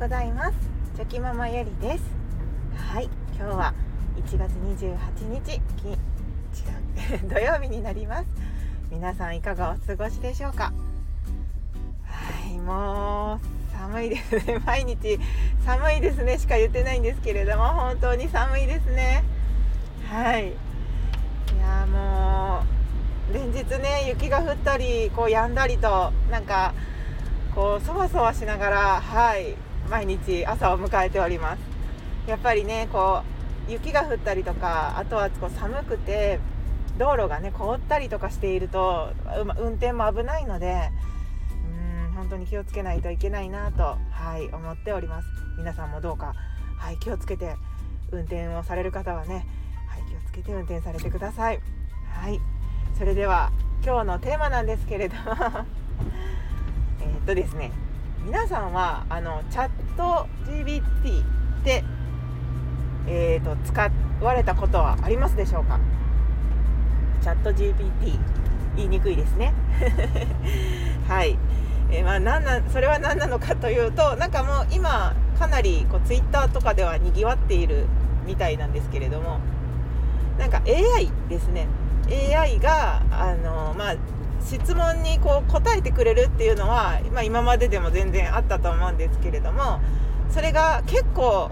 ございます。チョキママゆりです。はい今日は1月28日き違う 土曜日になります。皆さんいかがお過ごしでしょうか？はいもう寒いですね。毎日寒いですね。しか言ってないんですけれども本当に寒いですね。はい。いやもう連日ね雪が降ったりこう止んだりとなんかこうそわそわしながらはい。毎日朝を迎えております。やっぱりねこう雪が降ったりとかあとはこう寒くて道路がね凍ったりとかしていると運転も危ないのでうん本当に気をつけないといけないなとはい思っております。皆さんもどうかはい気をつけて運転をされる方はねはい気をつけて運転されてください。はいそれでは今日のテーマなんですけれども え、っとですね皆さんはあのチャット GBT ってえーと、使われたことはありますでしょうか？チャット GPT 言いにくいですね。はい、えー、まあ、なんなそれは何なのかというとなんかもう今かなりこう Twitter とかではにぎわっているみたいなんですけれどもなんか AI ですね。AI があの、まあ、質問にこう答えてくれるっていうのは、まあ、今まででも全然あったと思うんですけれどもそれが結構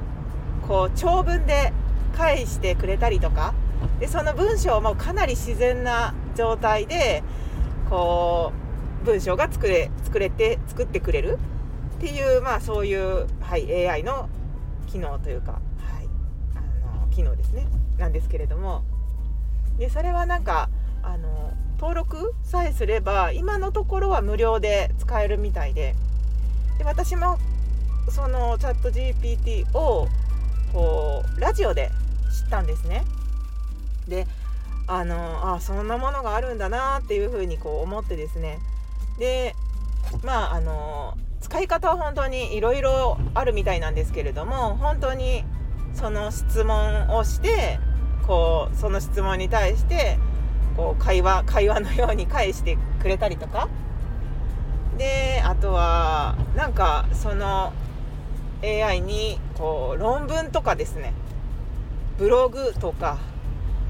こう長文で返してくれたりとかでその文章もかなり自然な状態でこう文章が作れ作れて作ってくれるっていう、まあ、そういう、はい、AI の機能というか、はい、あの機能ですね。なんですけれども。でそれはなんかあの登録さえすれば今のところは無料で使えるみたいでで私もそのチャット GPT をこうラジオで知ったんですね。であのあそんなものがあるんだなっていうふうにこう思ってですねでまああの使い方は本当にいろいろあるみたいなんですけれども本当にその質問をしてこうその質問に対してこう会話会話のように返してくれたりとか。であとはなんかその AI にこう論文とかですね。ブログとか。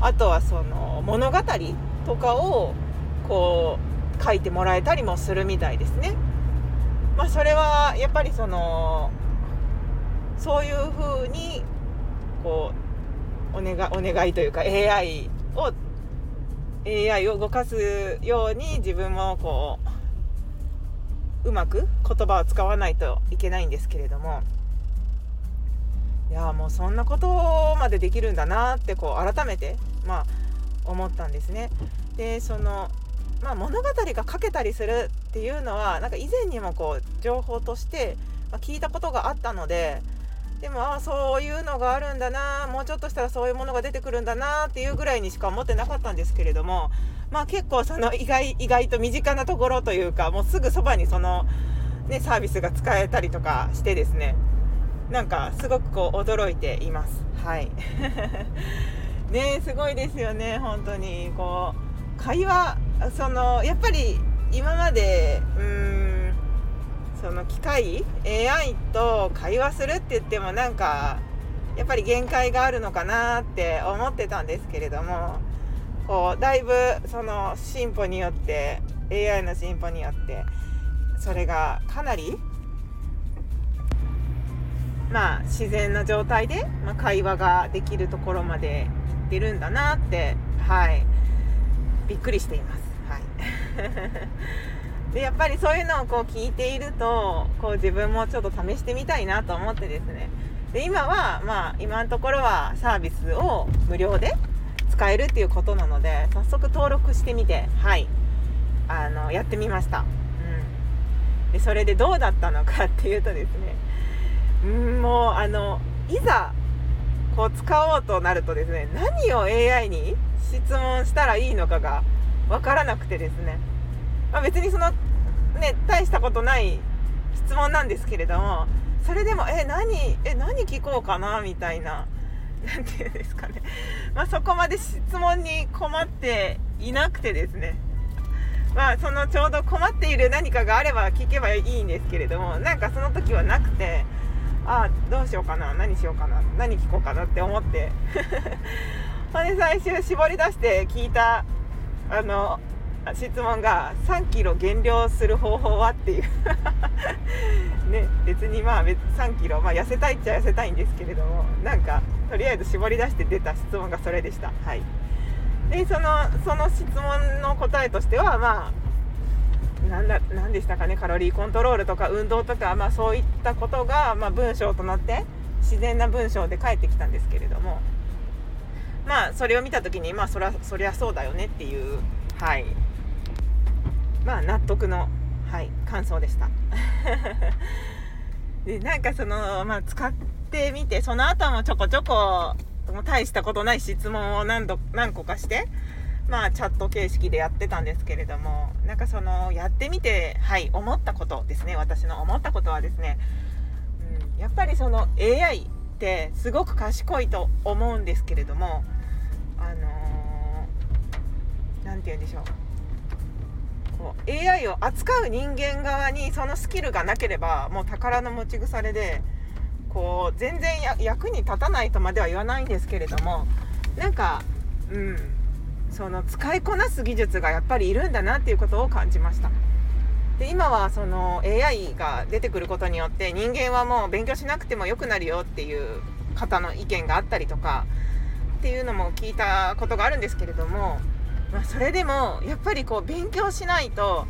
あとはその物語とかをこう書いてもらえたりもするみたいですね。まあ、それはやっぱりそのそういうふうにこうお願お願いというか AI を AI を動かすように自分もこううまく言葉を使わないといけないんですけれどもいやもうそんなことまでできるんだなってこう改めてまあ思ったんですね。でそのまあ、物語が書けたりするっていうのはなんか以前にもこう情報として、聞いたことがあったのででもあそういうのがあるんだなもうちょっとしたらそういうものが出てくるんだなっていうぐらいにしか思ってなかったんですけれどもまあ結構その意外意外と身近なところというかもうすぐそばにその、ね、サービスが使えたりとかしてですねなんかすごくこう驚いています。はい ねすごいですよね本当にこう会話そのやっぱり今までうんその機械 AI と会話するって言ってもなんかやっぱり限界があるのかなって思ってたんですけれどもこうだいぶその進歩によって AI の進歩によってそれがかなりまあ、自然な状態で、ま、会話ができるところまで行ってるんだなって、はい、びっくりしています。はい、でやっぱりそういうのをこう聞いているとこう自分もちょっと試してみたいなと思ってですね。で今は、まあ、今のところはサービスを無料で使えるっていうことなので早速登録してみて、はい、あのやってみました、うん、でそれでどうだったのかっていうとですね。んもうあのいざこう使おうとなるとですね何を AI に質問したらいいのかが分からなくてですね、まあ、別にそのね大したことない質問なんですけれどもそれでもえ何え何聞こうかなみたいな 何て言うんですかね、まあ、そこまで質問に困っていなくてですね。まあそのちょうど困っている何かがあれば聞けばいいんですけれどもなんかその時はなくてああどうしようかな何しようかな何聞こうかなって思って。ほんで最終絞り出して聞いたあの質問が3キロ減量する方法はっていう。ね別にまあ3キロ、まあ、痩せたいっちゃ痩せたいんですけれどもなんかとりあえず絞り出して出た質問がそれでした。はい。でそのその質問の答えとしてはまあなんだ何でしたかねカロリーコントロールとか運動とか、まあ、そういったことが、まあ、文章となって自然な文章で返ってきたんですけれどもまあそれを見た時にまあそりゃそりゃそうだよねっていうはい。まあ納得の、はい、感想でした。でなんかその、まあ、使ってみてその後もちょこちょこ大したことない質問を何度何個かしてまあチャット形式でやってたんですけれどもなんかそのやってみてはい思ったことですね。私の思ったことはですね、うん、やっぱりその AI ってすごく賢いと思うんですけれどもあの何、ー、て言うんでしょう。AI を扱う人間側にそのスキルがなければもう宝の持ち腐れでこう全然役に立たないとまでは言わないんですけれどもなんかうんその使いこなす技術がやっぱりいるんだなっていうことを感じました。で今はその AI が出てくることによって人間はもう勉強しなくても良くなるよっていう方の意見があったりとかっていうのも聞いたことがあるんですけれどもまあ、それでもやっぱりこう勉強しないと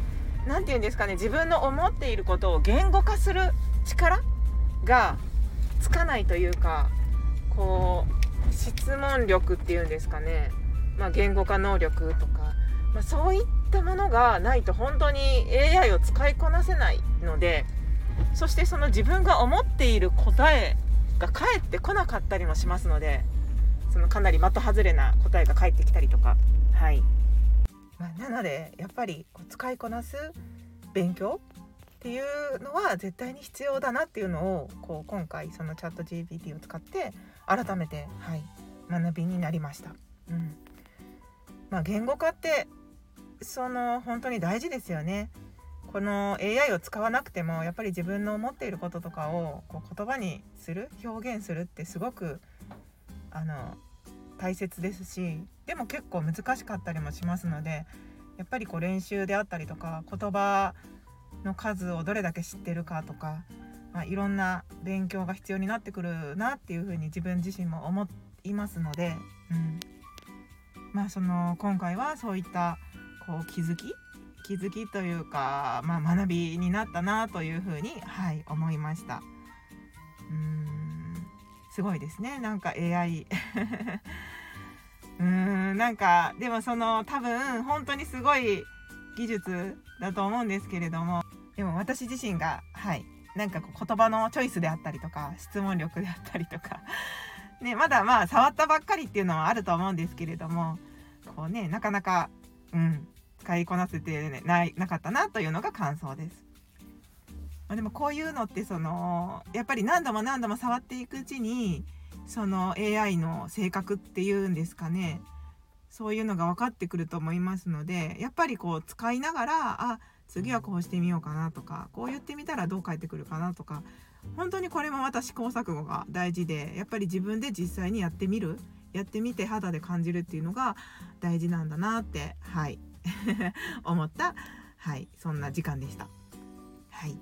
何て言うんですかね自分の思っていることを言語化する力がつかないというかこう質問力っていうんですかね、まあ、言語化能力とか、まあ、そういったものがないと本当に AI を使いこなせないのでそしてその自分が思っている答えが返ってこなかったりもしますのでそのかなり的外れな答えが返ってきたりとかはい、まあ、なのでやっぱりこう使いこなす勉強っていうのは絶対に必要だなっていうのをこう今回そのチャット GPT を使って改めて、はい、学びになりました。うんまあ、言語化ってその本当に大事ですよね。この AI を使わなくてもやっぱり自分の思っていることとかをこう言葉にする表現するってすごくあの大切ですしでも結構難しかったりもしますのでやっぱりこう練習であったりとか言葉の数をどれだけ知ってるかとか、まあ、いろんな勉強が必要になってくるなっていうふうに自分自身も思いますので、うん、まあその今回はそういったこう気づき気づきというか、まあ、学びになったなというふうに、はい、思いました。うん。すごいですね。なんか AI うんなんかでもその多分本当にすごい技術だと思うんですけれどもでも私自身がはいなんかこう言葉のチョイスであったりとか質問力であったりとか ねまだまあ触ったばっかりっていうのはあると思うんですけれどもこうねなかなかうん使いこなせて、ね、ないなかったなというのが感想です。まあ、でもこういうのってそのやっぱり何度も何度も触っていくうちにその AI の性格っていうんですかね。そういうのが分かってくると思いますのでやっぱりこう使いながらあ次はこうしてみようかなとかこう言ってみたらどう返ってくるかなとか本当にこれもまた試行錯誤が大事でやっぱり自分で実際にやってみるやってみて肌で感じるっていうのが大事なんだなってはい。思ったはいそんな時間でした。はい。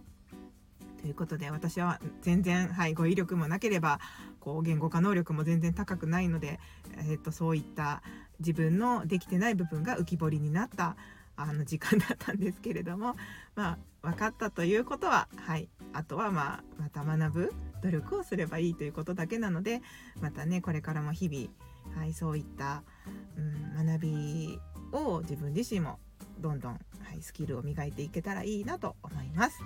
ということで私は全然、はい、語彙力もなければこう言語化能力も全然高くないので、えー、とそういった自分のできてない部分が浮き彫りになったあの時間だったんですけれどもまあ分かったということは、はい、あとは、まあ、また学ぶ努力をすればいいということだけなのでまたねこれからも日々、はい、そういった、うん、学びを自分自身もどんどん、はい、スキルを磨いていけたらいいなと思います。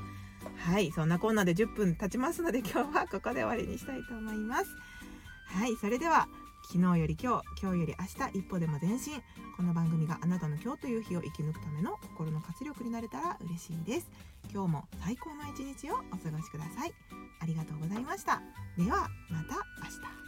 はいそんなこんなで10分経ちますので今日はここで終わりにしたいと思います。はいそれでは昨日より今日今日より明日一歩でも前進。この番組があなたの今日という日を生き抜くための心の活力になれたら嬉しいです。今日も最高の一日をお過ごしください。ありがとうございました。ではまた明日。